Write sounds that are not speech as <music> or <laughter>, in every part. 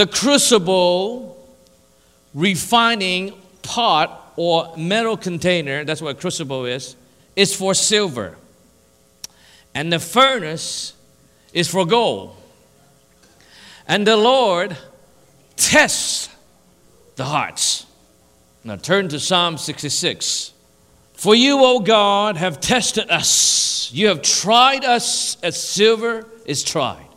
The crucible refining pot or metal container, that's what a crucible is, is for silver. And the furnace is for gold. And the Lord tests the hearts. Now turn to Psalm 66. For you, O God, have tested us. You have tried us as silver is tried.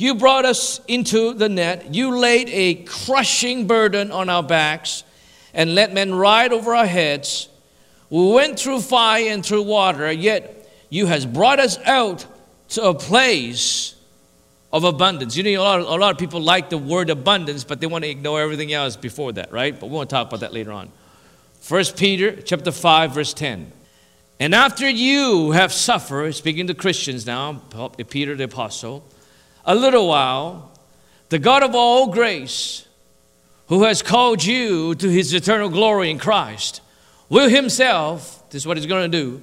You brought us into the net. You laid a crushing burden on our backs and let men ride over our heads. We went through fire and through water, yet you has brought us out to a place of abundance. You know, a lot, of, a lot of people like the word abundance, but they want to ignore everything else before that, right? But we won't talk about that later on. 1 Peter chapter 5, verse 10. And after you have suffered, speaking to Christians now, Peter the apostle, a little while, the God of all grace, who has called you to his eternal glory in Christ, will himself, this is what he's going to do,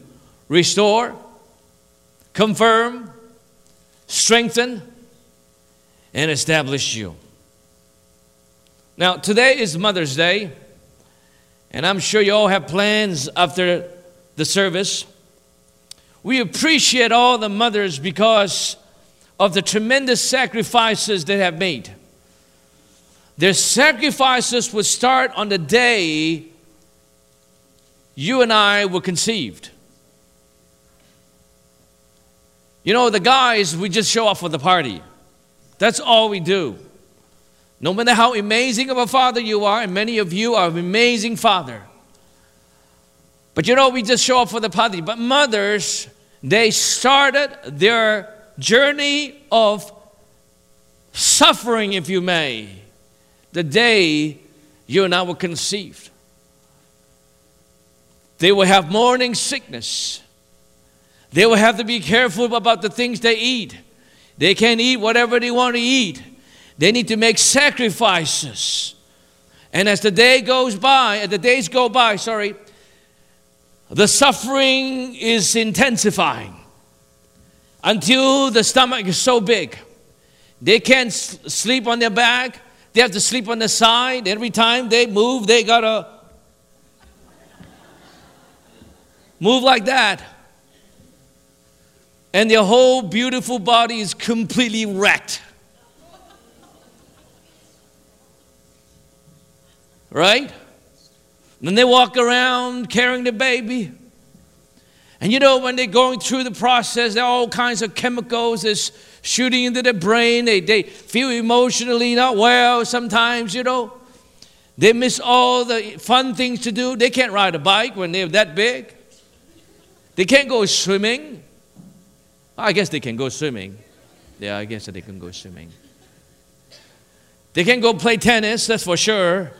restore, confirm, strengthen, and establish you. Now, today is Mother's Day, and I'm sure you all have plans after the service. We appreciate all the mothers because of the tremendous sacrifices they have made. Their sacrifices would start on the day you and I were conceived. You know, the guys, we just show up for the party. That's all we do. No matter how amazing of a father you are, and many of you are an amazing father. But you know, we just show up for the party. But mothers, they started their journey of suffering, if you may, the day you and I were conceived. They will have morning sickness. They will have to be careful about the things they eat. They can't eat whatever they want to eat. They need to make sacrifices. And as the day goes by, as the days go by, sorry, the suffering is intensifying until the stomach is so big. They can't sleep on their back. They have to sleep on the side. Every time they move, they gotta move like that. And their whole beautiful body is completely wrecked. Right? Then they walk around carrying the baby. And you know, when they're going through the process, there are all kinds of chemicals that's shooting into their brain. They, they feel emotionally not well sometimes, you know. They miss all the fun things to do. They can't ride a bike when they're that big. They can't go swimming. I guess they can go swimming. Yeah, I guess they can go swimming. They can't go play tennis, that's for sure.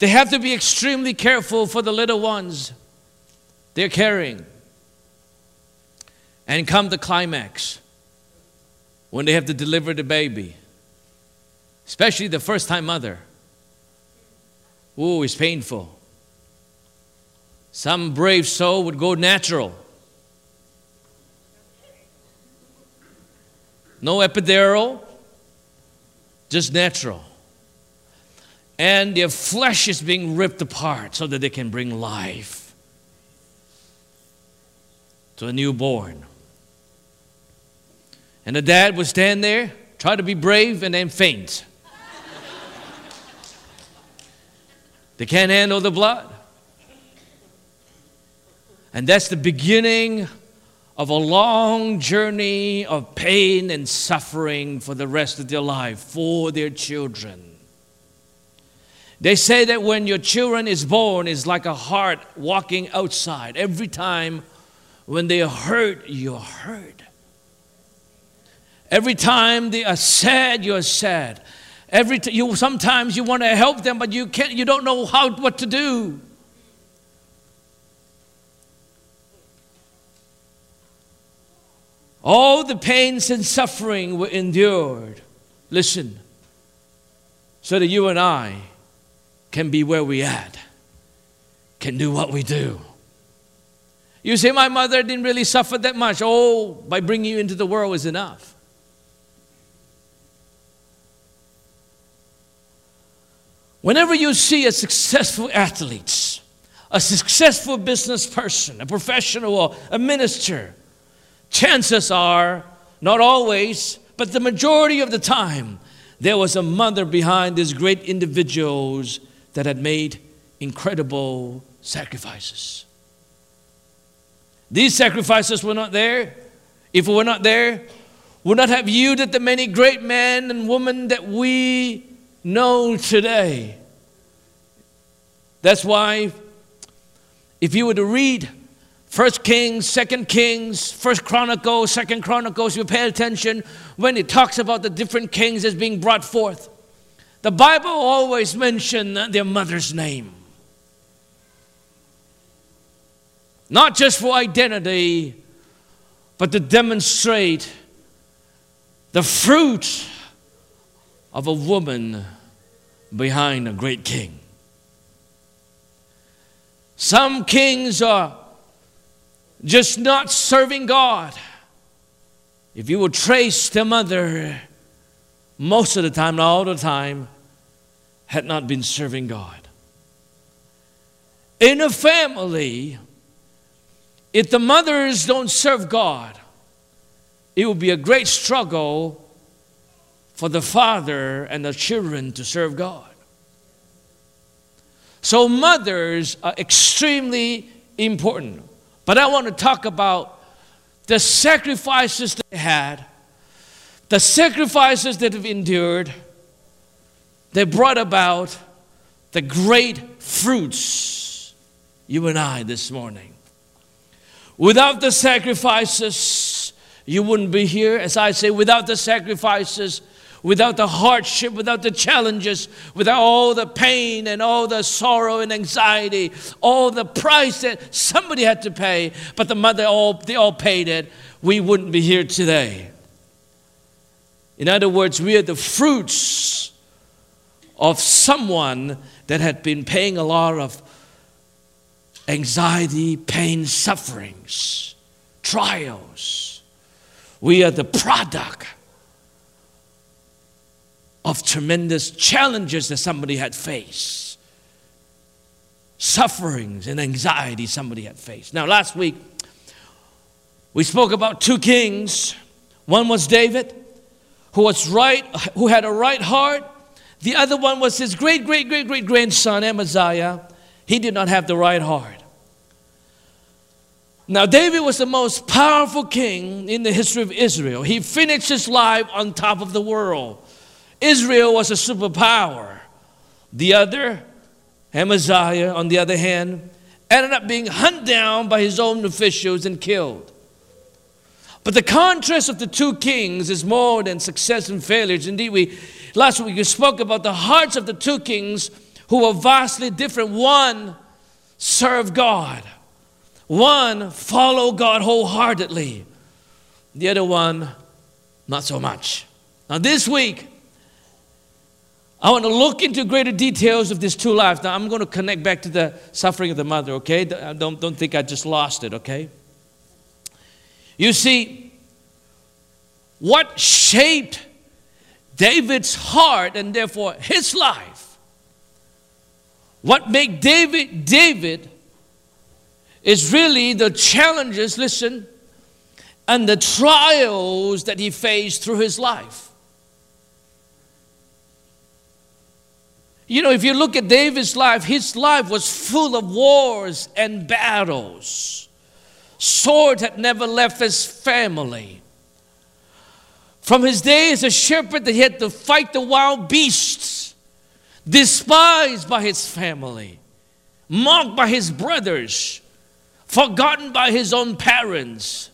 They have to be extremely careful for the little ones they're carrying. And come the climax when they have to deliver the baby, especially the first time mother. Oh, it's painful. Some brave soul would go natural. No epidural, just natural. And their flesh is being ripped apart so that they can bring life to a newborn. And the dad would stand there, try to be brave, and then faint. <laughs> they can't handle the blood. And that's the beginning of a long journey of pain and suffering for the rest of their life for their children. They say that when your children is born is like a heart walking outside. Every time when they are hurt, you're hurt. Every time they are sad, you're sad. Every t- you sometimes you want to help them, but you can't. You don't know how what to do. All the pains and suffering were endured. Listen, so that you and I can be where we at, can do what we do. You say, My mother didn't really suffer that much. Oh, by bringing you into the world is enough. Whenever you see a successful athlete, a successful business person, a professional, a minister, chances are, not always, but the majority of the time, there was a mother behind these great individuals that had made incredible sacrifices. These sacrifices were not there. If we were not there, would not have yielded the many great men and women that we know today. That's why, if you were to read First Kings, Second Kings, First Chronicles, Second Chronicles, you pay attention when it talks about the different kings as being brought forth. The Bible always mentions their mother's name. Not just for identity, but to demonstrate the fruit of a woman behind a great king. Some kings are just not serving God. If you will trace the mother, most of the time, all the time, had not been serving God. In a family, if the mothers don't serve God, it will be a great struggle for the father and the children to serve God. So, mothers are extremely important. But I want to talk about the sacrifices they had, the sacrifices that have endured, they brought about the great fruits, you and I, this morning. Without the sacrifices, you wouldn't be here. As I say, without the sacrifices, without the hardship, without the challenges, without all the pain and all the sorrow and anxiety, all the price that somebody had to pay, but the mother all they all paid it, we wouldn't be here today. In other words, we are the fruits of someone that had been paying a lot of anxiety, pain, sufferings, trials. We are the product of tremendous challenges that somebody had faced, sufferings and anxiety somebody had faced. Now, last week, we spoke about two kings. One was David, who was right, who had a right heart. The other one was his great, great, great, great grandson, Amaziah. He did not have the right heart. Now, David was the most powerful king in the history of Israel. He finished his life on top of the world. Israel was a superpower. The other, Amaziah, on the other hand, ended up being hunted down by his own officials and killed. But the contrast of the two kings is more than success and failures. Indeed, we last week we spoke about the hearts of the two kings who were vastly different. One served God, one followed God wholeheartedly, the other one, not so much. Now, this week, I want to look into greater details of these two lives. Now, I'm going to connect back to the suffering of the mother, okay? Uh, don't, don't think I just lost it, okay? You see, what shaped David's heart and therefore his life, what made David David is really the challenges, listen, and the trials that he faced through his life. You know, if you look at David's life, his life was full of wars and battles. Sword had never left his family. From his day as a shepherd, that he had to fight the wild beasts, despised by his family, mocked by his brothers, forgotten by his own parents.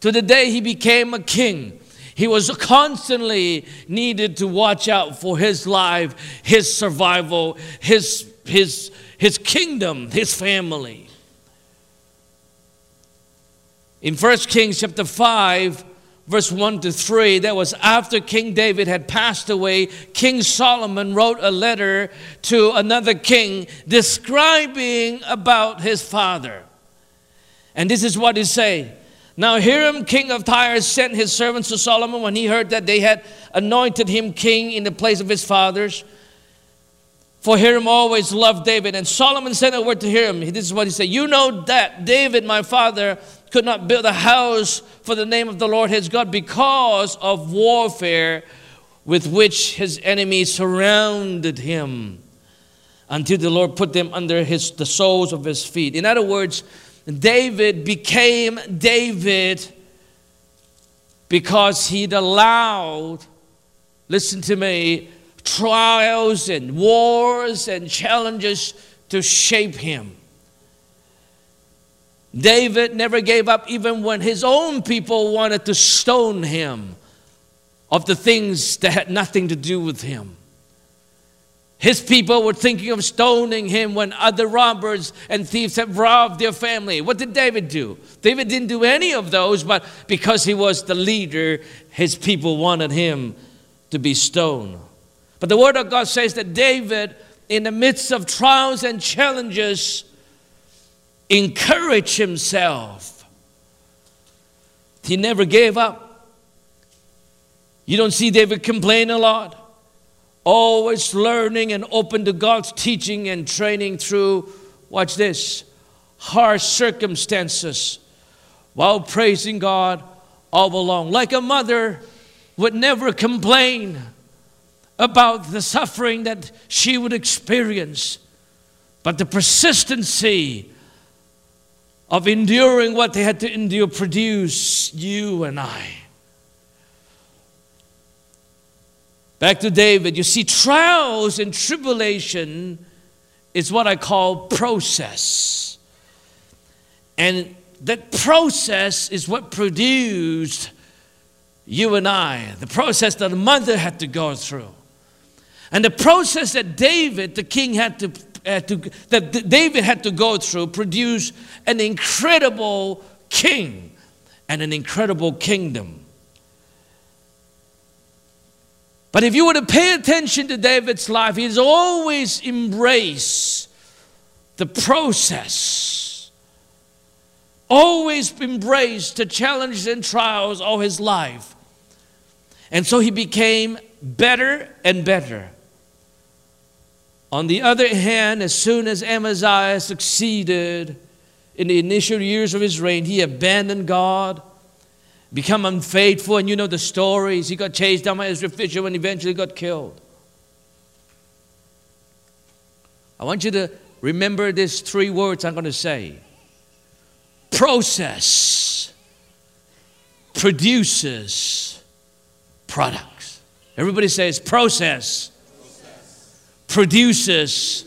To the day he became a king, he was constantly needed to watch out for his life, his survival, his, his, his kingdom, his family. In 1 Kings chapter 5, verse 1 to 3, that was after King David had passed away. King Solomon wrote a letter to another king describing about his father. And this is what he said now Hiram, king of Tyre, sent his servants to Solomon when he heard that they had anointed him king in the place of his fathers. For Hiram always loved David. And Solomon sent a word to Hiram. This is what he said You know that David, my father, could not build a house for the name of the Lord his God because of warfare with which his enemies surrounded him until the Lord put them under his, the soles of his feet. In other words, David became David because he'd allowed, listen to me, trials and wars and challenges to shape him. David never gave up even when his own people wanted to stone him of the things that had nothing to do with him. His people were thinking of stoning him when other robbers and thieves had robbed their family. What did David do? David didn't do any of those, but because he was the leader, his people wanted him to be stoned. But the Word of God says that David, in the midst of trials and challenges, encouraged himself. He never gave up. You don't see David complain a lot always learning and open to God's teaching and training through, watch this, harsh circumstances while praising God all along. Like a mother would never complain about the suffering that she would experience, but the persistency of enduring what they had to endure produce you and I. Back to David, you see, trials and tribulation is what I call process. And that process is what produced you and I, the process that the mother had to go through. And the process that David, the king, had to, to that David had to go through produced an incredible king and an incredible kingdom. But if you were to pay attention to David's life, he's always embraced the process, always embraced the challenges and trials of his life. And so he became better and better. On the other hand, as soon as Amaziah succeeded in the initial years of his reign, he abandoned God become unfaithful, and you know the stories. He got chased down by Ezra Fisher and eventually got killed. I want you to remember these three words I'm going to say process produces products. Everybody says process. Produces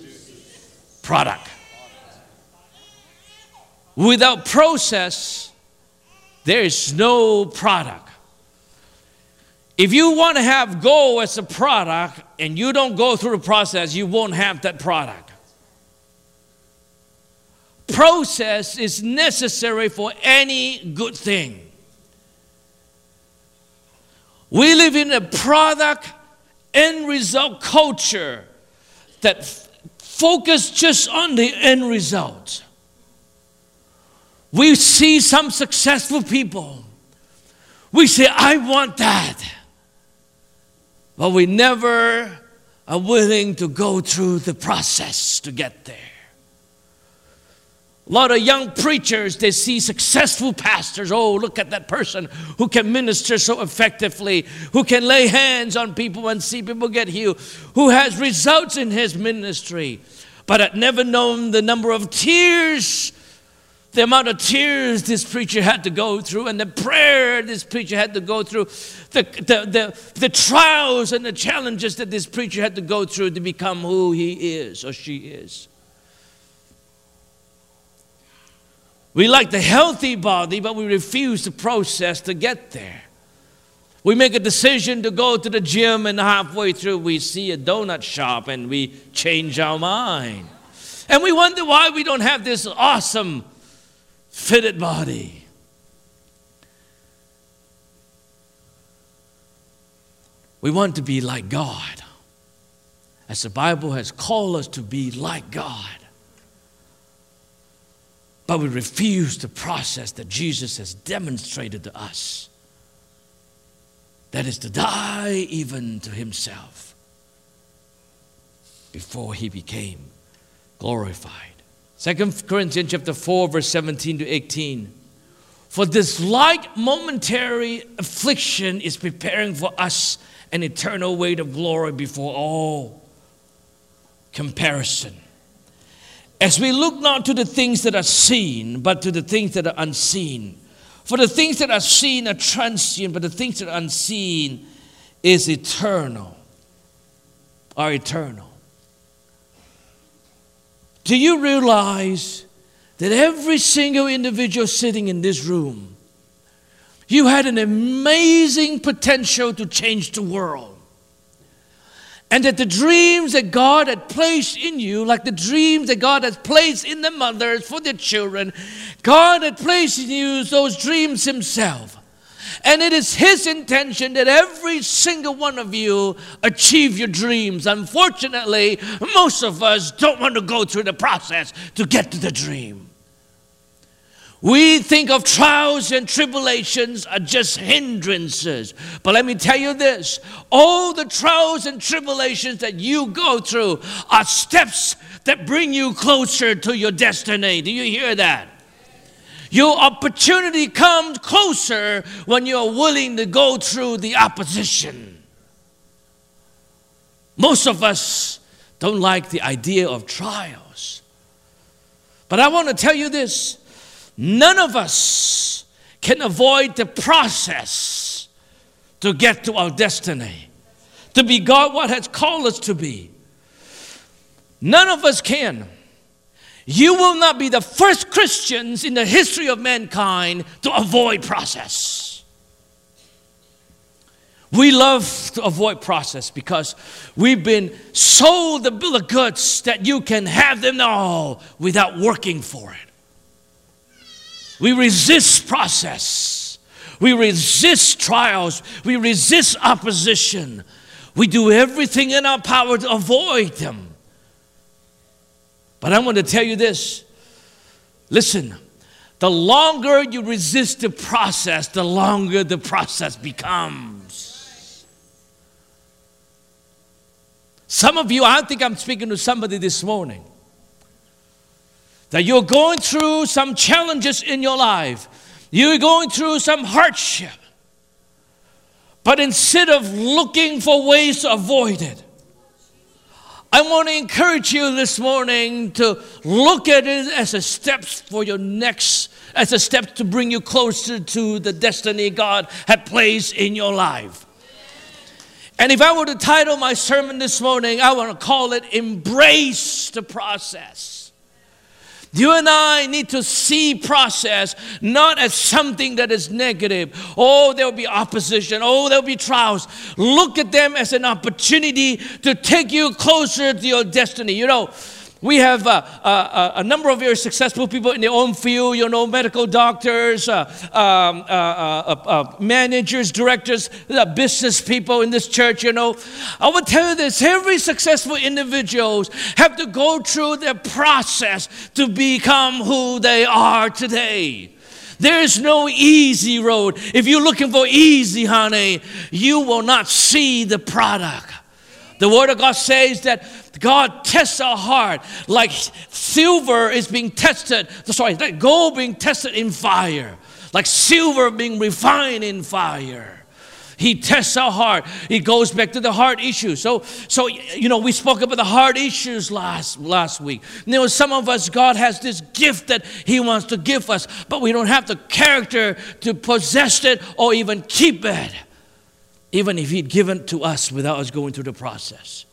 product. Without process, there is no product. If you want to have gold as a product and you don't go through the process, you won't have that product. Process is necessary for any good thing. We live in a product end result culture that f- focus just on the end result. We see some successful people. We say, I want that. But we never are willing to go through the process to get there. A lot of young preachers, they see successful pastors. Oh, look at that person who can minister so effectively, who can lay hands on people and see people get healed, who has results in his ministry, but had never known the number of tears the amount of tears this preacher had to go through and the prayer this preacher had to go through, the, the, the, the trials and the challenges that this preacher had to go through to become who he is or she is. We like the healthy body, but we refuse the process to get there. We make a decision to go to the gym, and halfway through, we see a donut shop and we change our mind. And we wonder why we don't have this awesome fitted body. We want to be like God, as the Bible has called us to be like God. But we refuse the process that Jesus has demonstrated to us. That is to die even to himself. before he became glorified. 2 Corinthians chapter 4 verse 17 to 18. For this like momentary affliction is preparing for us an eternal weight of glory before all comparison. As we look not to the things that are seen, but to the things that are unseen. For the things that are seen are transient, but the things that are unseen is eternal, are eternal. Do you realize that every single individual sitting in this room, you had an amazing potential to change the world? And that the dreams that God had placed in you, like the dreams that God has placed in the mothers for their children, God had placed in you those dreams Himself. And it is His intention that every single one of you achieve your dreams. Unfortunately, most of us don't want to go through the process to get to the dream. We think of trials and tribulations are just hindrances. But let me tell you this all the trials and tribulations that you go through are steps that bring you closer to your destiny. Do you hear that? Your opportunity comes closer when you're willing to go through the opposition. Most of us don't like the idea of trials. But I want to tell you this None of us can avoid the process to get to our destiny, to be God what has called us to be. None of us can. You will not be the first Christians in the history of mankind to avoid process. We love to avoid process because we've been sold the bill of goods that you can have them all without working for it. We resist process. We resist trials. We resist opposition. We do everything in our power to avoid them. But I want to tell you this listen, the longer you resist the process, the longer the process becomes. Some of you, I think I'm speaking to somebody this morning that you're going through some challenges in your life, you're going through some hardship. But instead of looking for ways to avoid it, I want to encourage you this morning to look at it as a step for your next, as a step to bring you closer to the destiny God had placed in your life. And if I were to title my sermon this morning, I want to call it Embrace the Process. You and I need to see process not as something that is negative. Oh, there'll be opposition. Oh, there'll be trials. Look at them as an opportunity to take you closer to your destiny. You know, we have uh, uh, a number of very successful people in their own field, you know, medical doctors, uh, um, uh, uh, uh, managers, directors, business people in this church, you know. I will tell you this every successful individuals have to go through their process to become who they are today. There's no easy road. If you're looking for easy, honey, you will not see the product. The Word of God says that God tests our heart like silver is being tested, sorry, like gold being tested in fire, like silver being refined in fire. He tests our heart. He goes back to the heart issues. So, so you know, we spoke about the heart issues last last week. You know, some of us, God has this gift that He wants to give us, but we don't have the character to possess it or even keep it even if He'd given to us without us going through the process.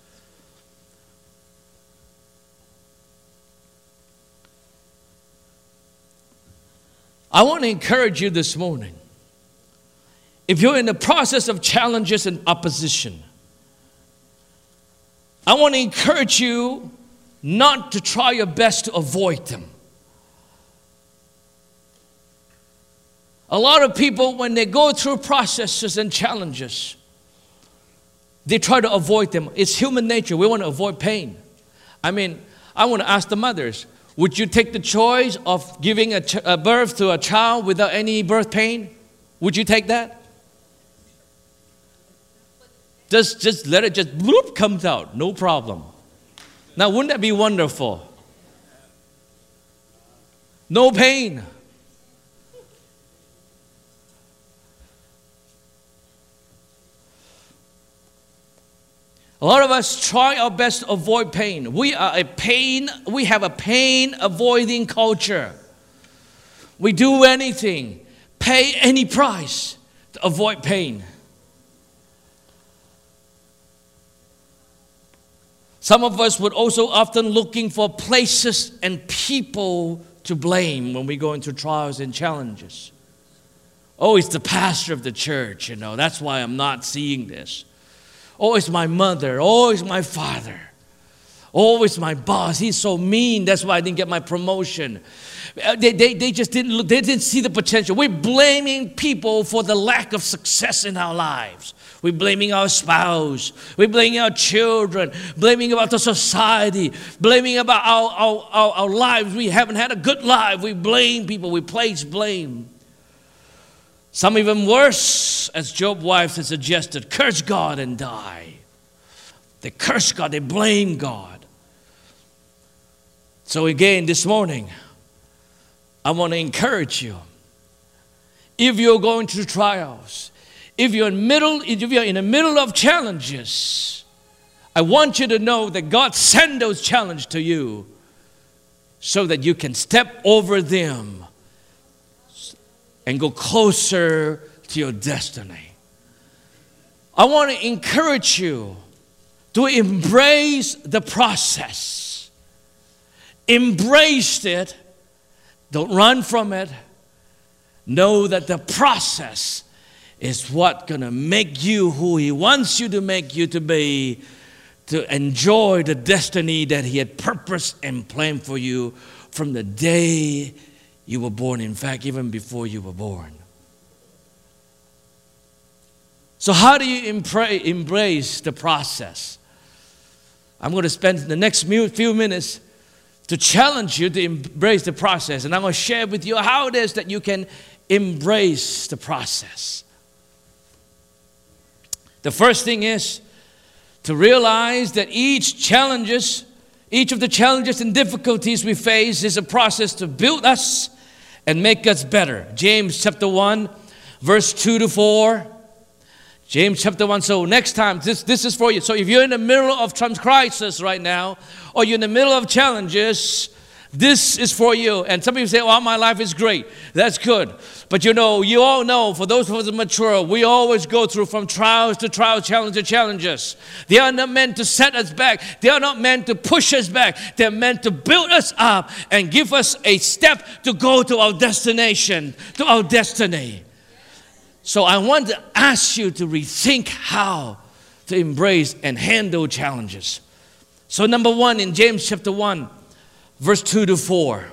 I want to encourage you this morning. If you're in the process of challenges and opposition, I want to encourage you not to try your best to avoid them. A lot of people, when they go through processes and challenges, they try to avoid them. It's human nature. We want to avoid pain. I mean, I want to ask the mothers would you take the choice of giving a, ch- a birth to a child without any birth pain? Would you take that? Just, just let it just bloop comes out, no problem. Now, wouldn't that be wonderful? No pain. A lot of us try our best to avoid pain. We are a pain, we have a pain avoiding culture. We do anything, pay any price to avoid pain. Some of us would also often looking for places and people to blame when we go into trials and challenges. Oh, it's the pastor of the church, you know, that's why I'm not seeing this. Oh, it's my mother. Oh, it's my father. Oh, it's my boss. He's so mean. That's why I didn't get my promotion. Uh, they, they, they just didn't look, they didn't see the potential. We're blaming people for the lack of success in our lives. We're blaming our spouse. We're blaming our children, blaming about the society, blaming about our, our, our, our lives. We haven't had a good life. We blame people. We place blame. Some even worse, as Job's wife has suggested, curse God and die. They curse God, they blame God. So, again, this morning, I want to encourage you. If you're going through trials, if you're in middle, if you're in the middle of challenges, I want you to know that God sent those challenges to you so that you can step over them and go closer to your destiny. I want to encourage you to embrace the process. Embrace it. Don't run from it. Know that the process is what going to make you who he wants you to make you to be to enjoy the destiny that he had purposed and planned for you from the day you were born, in fact, even before you were born. So, how do you embrace the process? I'm going to spend the next few minutes to challenge you to embrace the process, and I'm going to share with you how it is that you can embrace the process. The first thing is to realize that each challenges each of the challenges and difficulties we face is a process to build us and make us better. James chapter 1, verse 2 to 4. James chapter 1. So next time, this, this is for you. So if you're in the middle of some crisis right now, or you're in the middle of challenges, this is for you. And some people say, oh, my life is great. That's good. But you know, you all know, for those of us mature, we always go through from trials to trials, challenge to challenges. They are not meant to set us back. They are not meant to push us back. They're meant to build us up and give us a step to go to our destination, to our destiny. So I want to ask you to rethink how to embrace and handle challenges. So, number one, in James chapter 1, verse 2 to 4.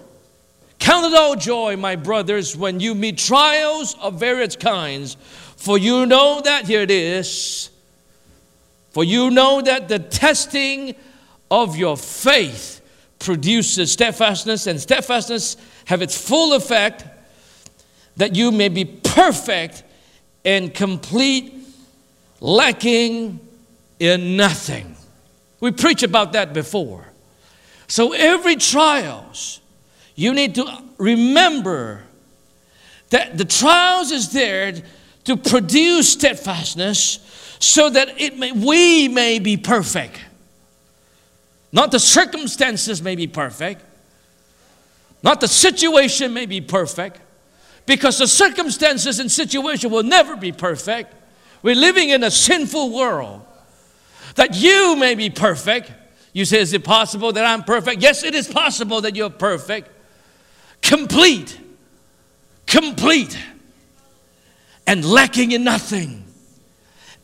Count it all joy, my brothers, when you meet trials of various kinds, for you know that, here it is, for you know that the testing of your faith produces steadfastness, and steadfastness have its full effect, that you may be perfect and complete, lacking in nothing. We preach about that before. So every trials, you need to remember that the trials is there to produce steadfastness so that it may, we may be perfect. Not the circumstances may be perfect. Not the situation may be perfect. Because the circumstances and situation will never be perfect. We're living in a sinful world. That you may be perfect you say, Is it possible that I'm perfect? Yes, it is possible that you're perfect. Complete. Complete. And lacking in nothing.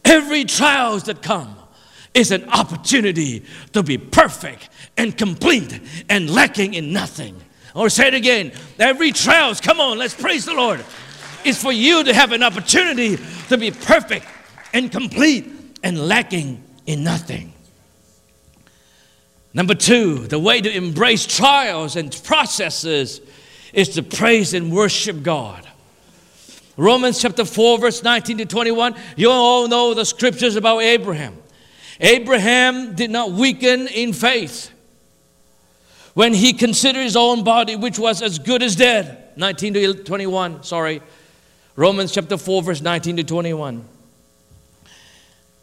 Every trials that come is an opportunity to be perfect and complete and lacking in nothing. Or say it again. Every trials, come on, let's praise the Lord. It's for you to have an opportunity to be perfect and complete and lacking in nothing. Number two, the way to embrace trials and processes is to praise and worship God. Romans chapter 4, verse 19 to 21, you all know the scriptures about Abraham. Abraham did not weaken in faith. when he considered his own body, which was as good as dead. 19 to 21, sorry. Romans chapter 4, verse 19 to 21.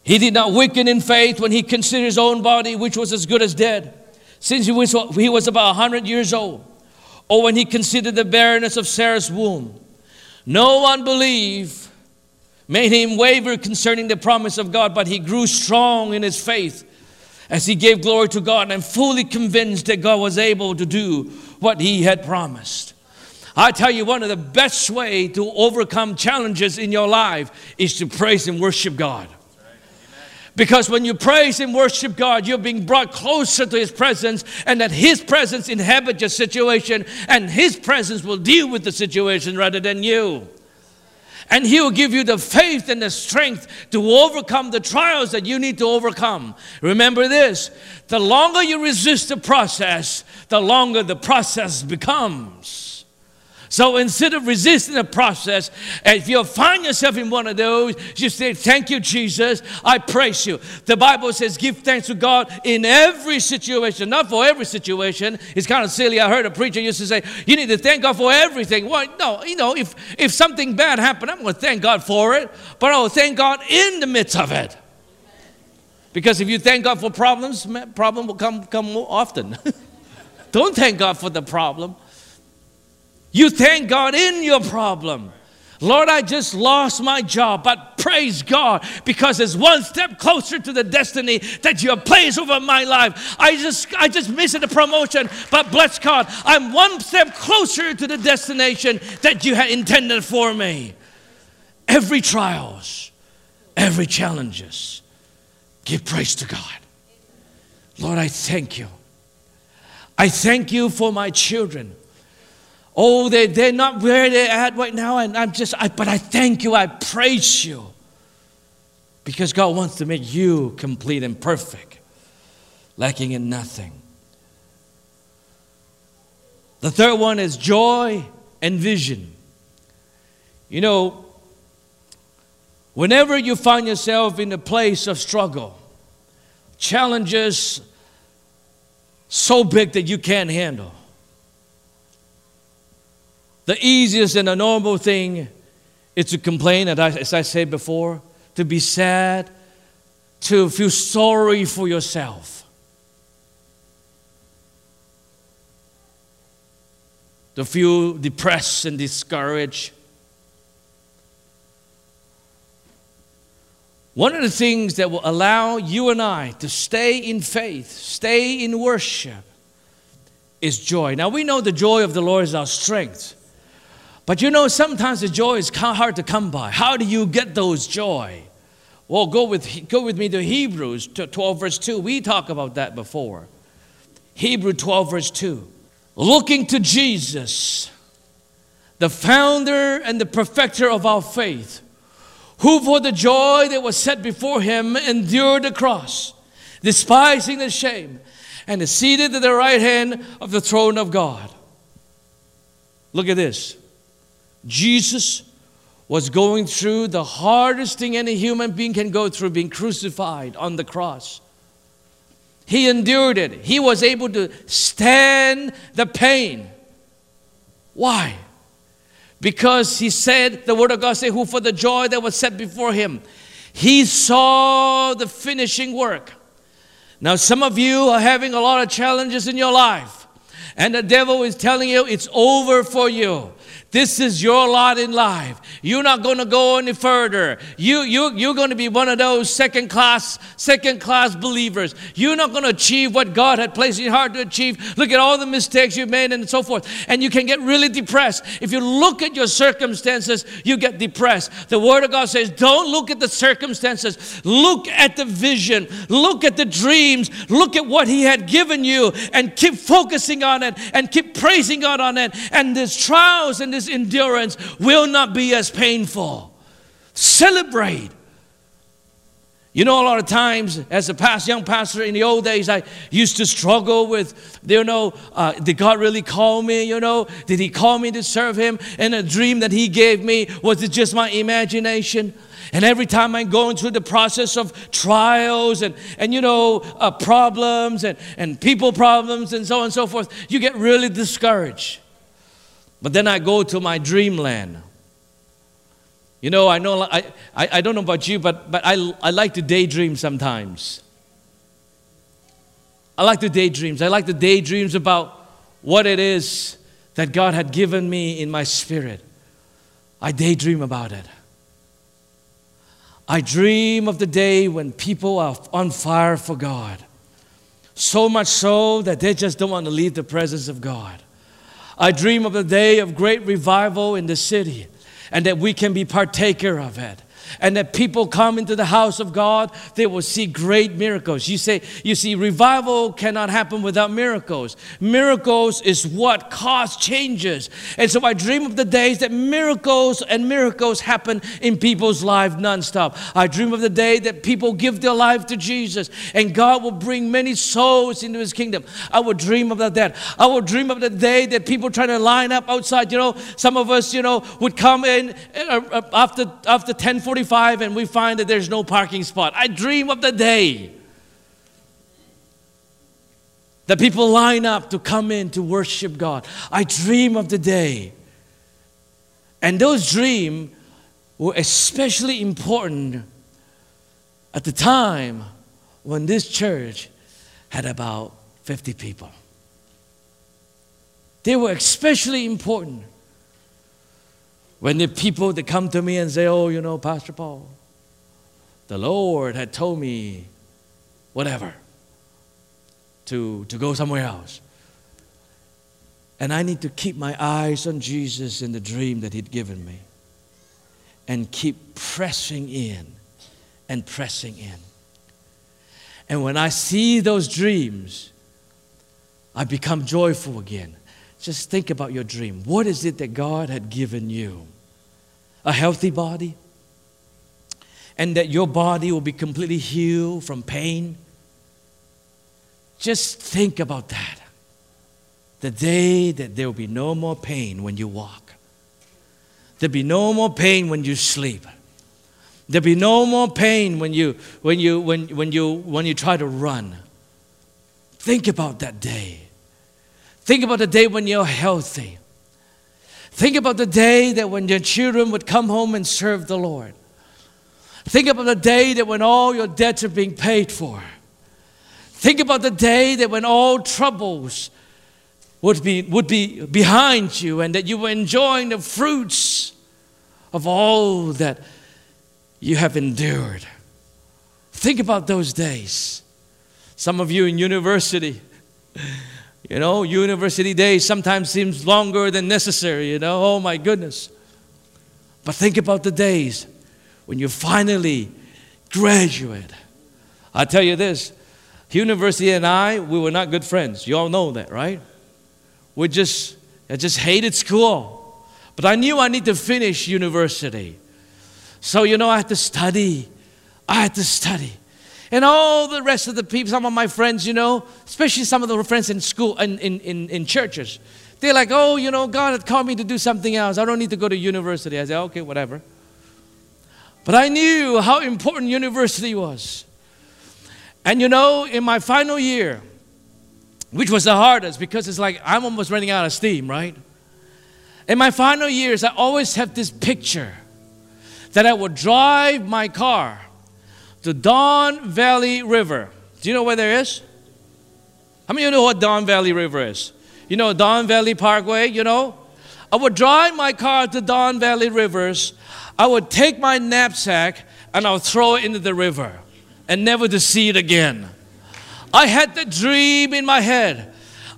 He did not weaken in faith when he considered his own body, which was as good as dead, since he was, he was about 100 years old, or when he considered the barrenness of Sarah's womb. No unbelief made him waver concerning the promise of God, but he grew strong in his faith as he gave glory to God and fully convinced that God was able to do what he had promised. I tell you, one of the best way to overcome challenges in your life is to praise and worship God. Because when you praise and worship God, you're being brought closer to His presence, and that His presence inhabits your situation, and His presence will deal with the situation rather than you. And He will give you the faith and the strength to overcome the trials that you need to overcome. Remember this the longer you resist the process, the longer the process becomes. So instead of resisting the process, if you find yourself in one of those, just say, Thank you, Jesus. I praise you. The Bible says, Give thanks to God in every situation, not for every situation. It's kind of silly. I heard a preacher used to say, You need to thank God for everything. Well, no, you know, if, if something bad happened, I'm going to thank God for it, but I will thank God in the midst of it. Because if you thank God for problems, problem will come, come more often. <laughs> Don't thank God for the problem. You thank God in your problem. Lord, I just lost my job, but praise God because it's one step closer to the destiny that you have placed over my life. I just, I just missed the promotion, but bless God, I'm one step closer to the destination that you had intended for me. Every trials, every challenges, give praise to God. Lord, I thank you. I thank you for my children. Oh, they, they're not where they're at right now. And I'm just, I, but I thank you. I praise you. Because God wants to make you complete and perfect, lacking in nothing. The third one is joy and vision. You know, whenever you find yourself in a place of struggle, challenges so big that you can't handle, the easiest and the normal thing is to complain, as I said before, to be sad, to feel sorry for yourself. To feel depressed and discouraged. One of the things that will allow you and I to stay in faith, stay in worship, is joy. Now we know the joy of the Lord is our strength. But you know, sometimes the joy is hard to come by. How do you get those joy? Well, go with, go with me to Hebrews 12, verse 2. We talked about that before. Hebrew 12, verse 2. Looking to Jesus, the founder and the perfecter of our faith, who for the joy that was set before him endured the cross, despising the shame, and is seated at the right hand of the throne of God. Look at this. Jesus was going through the hardest thing any human being can go through being crucified on the cross. He endured it. He was able to stand the pain. Why? Because he said, the word of God said, who for the joy that was set before him, he saw the finishing work. Now, some of you are having a lot of challenges in your life, and the devil is telling you it's over for you. This is your lot in life. You're not going to go any further. You, you, you're going to be one of those second class, second class believers. You're not going to achieve what God had placed in your heart to achieve. Look at all the mistakes you've made and so forth. And you can get really depressed. If you look at your circumstances, you get depressed. The Word of God says, don't look at the circumstances. Look at the vision. Look at the dreams. Look at what He had given you and keep focusing on it and keep praising God on it. And these trials and this endurance will not be as painful. Celebrate. You know, a lot of times as a past young pastor in the old days, I used to struggle with, you know, uh, did God really call me? You know, did He call me to serve Him? And a dream that He gave me was it just my imagination? And every time I'm going through the process of trials and, and you know, uh, problems and, and people problems and so on and so forth, you get really discouraged. But then I go to my dreamland you know, I know I, I, I don't know about you, but, but I, I like to daydream sometimes. I like the daydreams. I like the daydreams about what it is that God had given me in my spirit. I daydream about it. I dream of the day when people are on fire for God. So much so that they just don't want to leave the presence of God. I dream of the day of great revival in the city and that we can be partaker of it and that people come into the house of God, they will see great miracles. You say, you see, revival cannot happen without miracles. Miracles is what cause changes. And so I dream of the days that miracles and miracles happen in people's lives nonstop. I dream of the day that people give their life to Jesus and God will bring many souls into his kingdom. I would dream about that. I would dream of the day that people trying to line up outside. You know, some of us, you know, would come in uh, uh, after after 10:45 45 and we find that there's no parking spot. I dream of the day that people line up to come in to worship God. I dream of the day. And those dreams were especially important at the time when this church had about 50 people. They were especially important when the people that come to me and say, Oh, you know, Pastor Paul, the Lord had told me whatever to, to go somewhere else. And I need to keep my eyes on Jesus and the dream that He'd given me and keep pressing in and pressing in. And when I see those dreams, I become joyful again. Just think about your dream. What is it that God had given you? A healthy body, and that your body will be completely healed from pain. Just think about that. The day that there will be no more pain when you walk, there'll be no more pain when you sleep. There'll be no more pain when you when you when, when you when you try to run. Think about that day. Think about the day when you're healthy. Think about the day that when your children would come home and serve the Lord. Think about the day that when all your debts are being paid for. Think about the day that when all troubles would be, would be behind you and that you were enjoying the fruits of all that you have endured. Think about those days. Some of you in university, you know, university days sometimes seems longer than necessary, you know. Oh my goodness. But think about the days when you finally graduate. I tell you this, university and I, we were not good friends. You all know that, right? We just I just hated school. But I knew I need to finish university. So, you know, I had to study. I had to study. And all the rest of the people, some of my friends, you know, especially some of the friends in school and in, in, in churches, they're like, oh, you know, God had called me to do something else. I don't need to go to university. I said, okay, whatever. But I knew how important university was. And you know, in my final year, which was the hardest because it's like I'm almost running out of steam, right? In my final years, I always have this picture that I would drive my car the Don Valley River. Do you know where there is? How many of you know what Don Valley River is? You know Don Valley Parkway, you know? I would drive my car to Don Valley Rivers. I would take my knapsack and I would throw it into the river and never to see it again. I had the dream in my head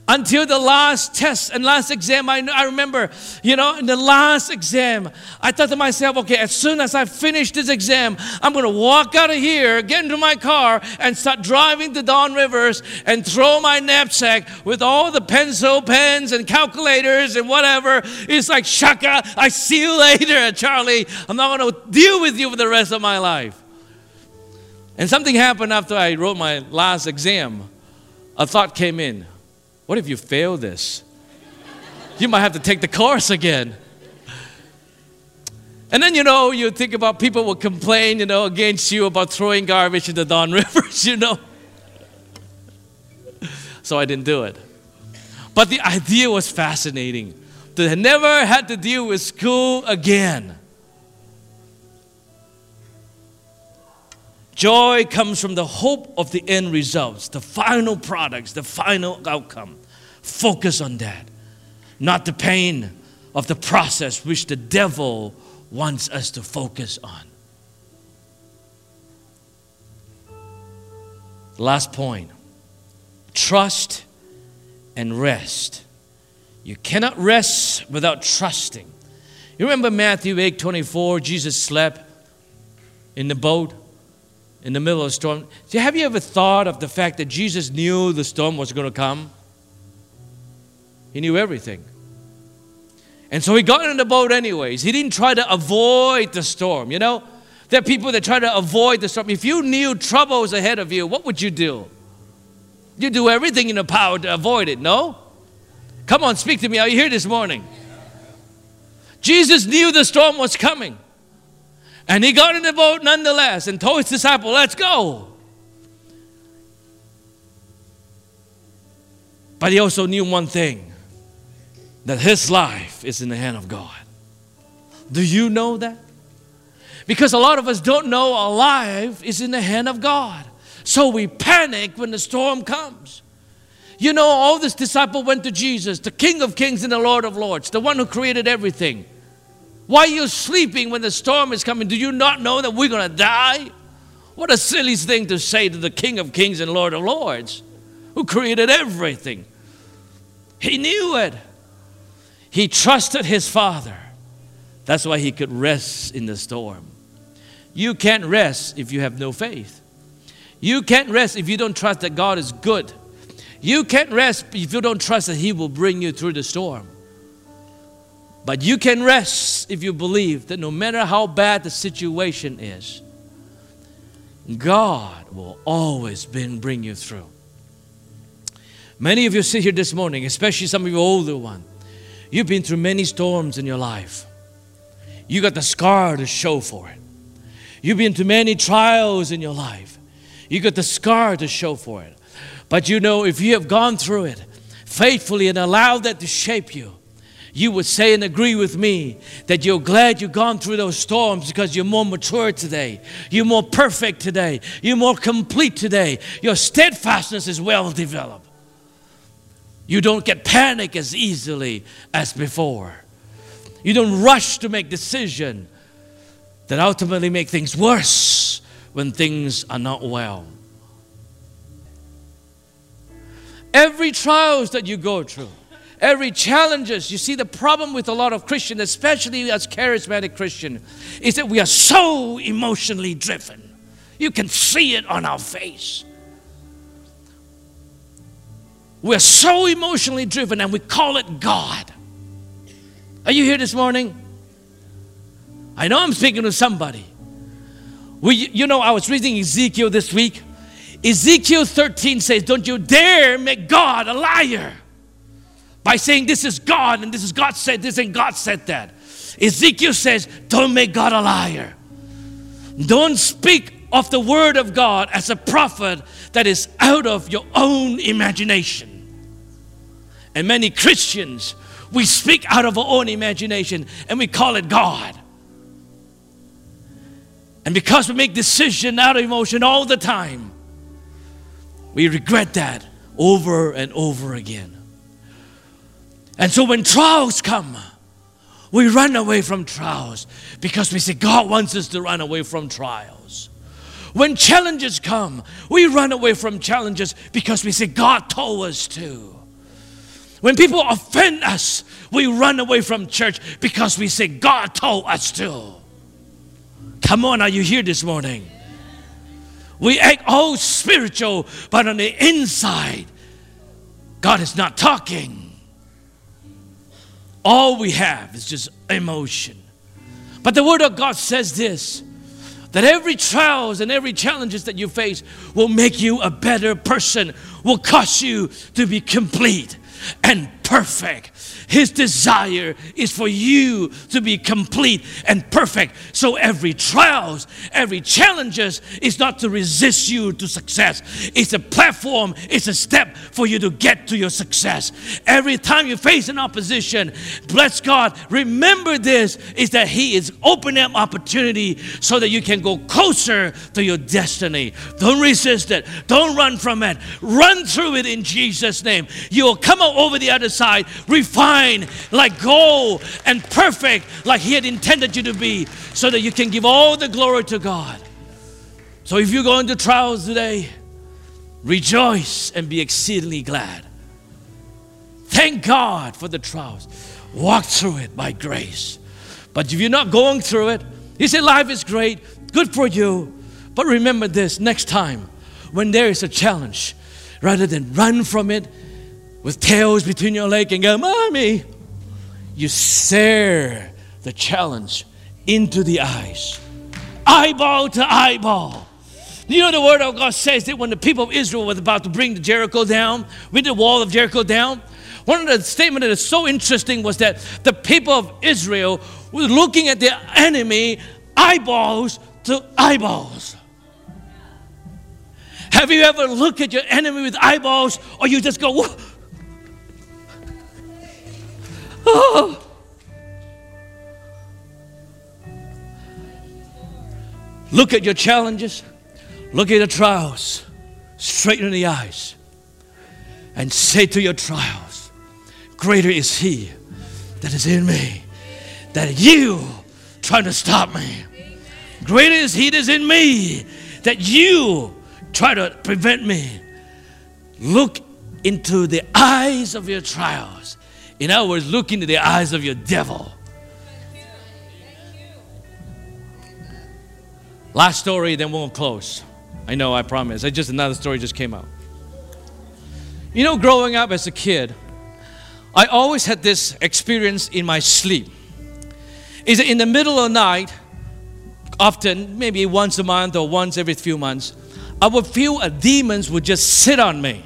until the last test and last exam. I, I remember, you know, in the last exam, I thought to myself, okay, as soon as I finish this exam, I'm going to walk out of here, get into my car, and start driving to Don Rivers and throw my knapsack with all the pencil pens and calculators and whatever. It's like, shaka, I see you later, <laughs> Charlie. I'm not going to deal with you for the rest of my life. And something happened after I wrote my last exam. A thought came in what if you fail this? You might have to take the course again. And then, you know, you think about people will complain, you know, against you about throwing garbage in the Don <laughs> Rivers, you know. So I didn't do it. But the idea was fascinating. To never had to deal with school again. Joy comes from the hope of the end results, the final products, the final outcome. Focus on that, not the pain of the process which the devil wants us to focus on. Last point trust and rest. You cannot rest without trusting. You remember Matthew 8 24, Jesus slept in the boat in the middle of a storm. Have you ever thought of the fact that Jesus knew the storm was going to come? He knew everything. And so he got in the boat anyways. He didn't try to avoid the storm. You know, there are people that try to avoid the storm. If you knew trouble was ahead of you, what would you do? You do everything in your power to avoid it, no? Come on, speak to me. Are you here this morning? Jesus knew the storm was coming. And he got in the boat nonetheless and told his disciple, Let's go. But he also knew one thing that his life is in the hand of God. Do you know that? Because a lot of us don't know our life is in the hand of God. So we panic when the storm comes. You know, all this disciple went to Jesus, the King of Kings and the Lord of Lords, the one who created everything. Why are you sleeping when the storm is coming? Do you not know that we're going to die? What a silly thing to say to the King of Kings and Lord of Lords who created everything. He knew it. He trusted his Father. That's why he could rest in the storm. You can't rest if you have no faith. You can't rest if you don't trust that God is good. You can't rest if you don't trust that He will bring you through the storm. But you can rest if you believe that no matter how bad the situation is, God will always bring you through. Many of you sit here this morning, especially some of you older ones. You've been through many storms in your life. You got the scar to show for it. You've been through many trials in your life. You got the scar to show for it. But you know, if you have gone through it faithfully and allowed that to shape you, you would say and agree with me that you're glad you've gone through those storms because you're more mature today. You're more perfect today. You're more complete today. Your steadfastness is well developed. You don't get panic as easily as before. You don't rush to make decisions that ultimately make things worse when things are not well. Every trials that you go through, every challenges. You see, the problem with a lot of Christians, especially as charismatic Christian, is that we are so emotionally driven. You can see it on our face. We're so emotionally driven and we call it God. Are you here this morning? I know I'm speaking to somebody. We, you know, I was reading Ezekiel this week. Ezekiel 13 says, Don't you dare make God a liar by saying this is God and this is God said this and God said that. Ezekiel says, Don't make God a liar. Don't speak of the word of God as a prophet that is out of your own imagination. And many Christians, we speak out of our own imagination and we call it God. And because we make decision out of emotion all the time, we regret that over and over again. And so when trials come, we run away from trials because we say God wants us to run away from trials. When challenges come, we run away from challenges because we say God told us to. When people offend us, we run away from church because we say God told us to. Come on, are you here this morning? We act all spiritual, but on the inside, God is not talking. All we have is just emotion. But the Word of God says this that every trials and every challenges that you face will make you a better person, will cause you to be complete and perfect. His desire is for you to be complete and perfect. So every trials, every challenges is not to resist you to success. It's a platform, it's a step for you to get to your success. Every time you face an opposition, bless God, remember this is that He is opening up opportunity so that you can go closer to your destiny. Don't resist it. Don't run from it. Run through it in Jesus' name. You will come out over the other side, refined like gold and perfect like He had intended you to be, so that you can give all the glory to God. So if you're going to trials today, rejoice and be exceedingly glad. Thank God for the trials. Walk through it by grace. But if you're not going through it, He said, Life is great, good for you. But remember this next time when there is a challenge, rather than run from it with tails between your legs and go, Mommy, you stare the challenge into the eyes, eyeball to eyeball. You know, the word of God says that when the people of Israel was about to bring the Jericho down, with the wall of Jericho down, one of the statements that is so interesting was that the people of Israel were looking at their enemy eyeballs to eyeballs. Have you ever looked at your enemy with eyeballs or you just go, oh. <gasps> Look at your challenges, look at your trials, straighten the eyes, and say to your trials, Greater is He that is in me, that you trying to stop me. Greater is He that is in me, that you try to prevent me. Look into the eyes of your trials. In other words, look into the eyes of your devil. Last story, then we'll close. I know, I promise. I just another story just came out. You know, growing up as a kid, I always had this experience in my sleep. Is in the middle of the night, often maybe once a month or once every few months, I would feel a demons would just sit on me,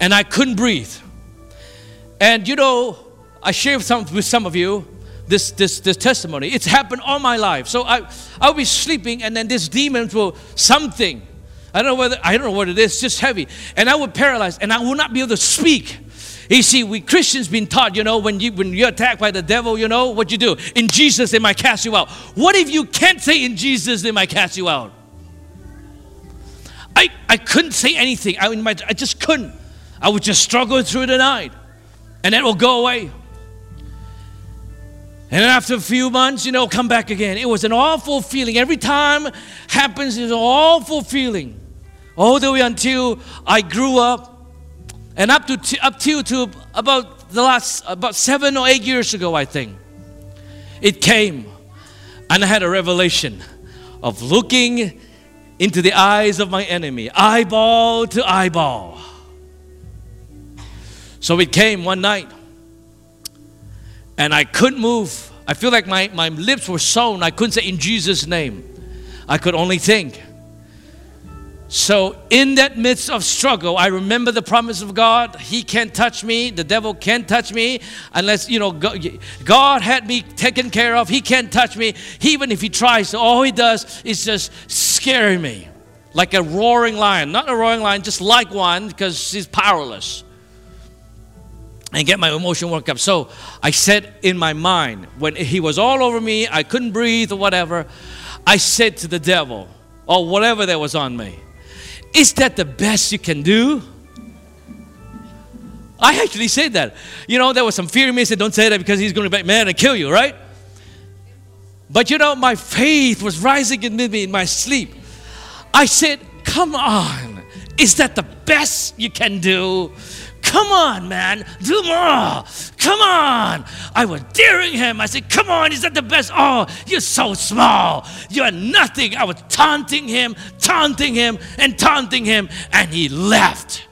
and I couldn't breathe. And you know, I share some with some of you this, this, this testimony. It's happened all my life. So I, I'll be sleeping and then this demon will, something, I don't know whether, I don't know what it is, just heavy. And I would paralyze and I will not be able to speak. You see, we Christians been taught, you know, when you when you're attacked by the devil, you know what you do. In Jesus, they might cast you out. What if you can't say in Jesus, they might cast you out? I, I couldn't say anything. I, I just couldn't. I would just struggle through the night, and it will go away. And then, after a few months, you know, come back again. It was an awful feeling. Every time happens, it's an awful feeling. All the way until I grew up, and up to t- up till to about the last about seven or eight years ago, I think, it came, and I had a revelation of looking into the eyes of my enemy, eyeball to eyeball. So it came one night and I couldn't move. I feel like my, my lips were sewn. I couldn't say in Jesus' name. I could only think. So, in that midst of struggle, I remember the promise of God. He can't touch me. The devil can't touch me unless, you know, God had me taken care of. He can't touch me. Even if he tries, all he does is just scare me like a roaring lion. Not a roaring lion, just like one because he's powerless and get my emotion worked up. So I said in my mind, when he was all over me, I couldn't breathe or whatever, I said to the devil, or whatever that was on me, is that the best you can do? I actually said that. You know, there was some fear in me. I said, don't say that because he's going to be mad and kill you, right? But you know, my faith was rising in me in my sleep. I said, come on. Is that the best you can do? Come on, man, do more. Come on. I was daring him. I said, Come on, is that the best? Oh, you're so small. You're nothing. I was taunting him, taunting him, and taunting him, and he left.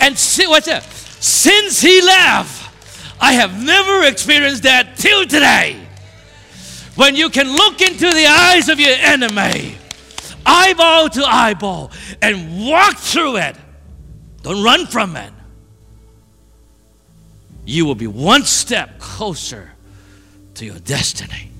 And see, what's that? Since he left, I have never experienced that till today. when you can look into the eyes of your enemy, eyeball to eyeball, and walk through it, don't run from it, you will be one step closer to your destiny.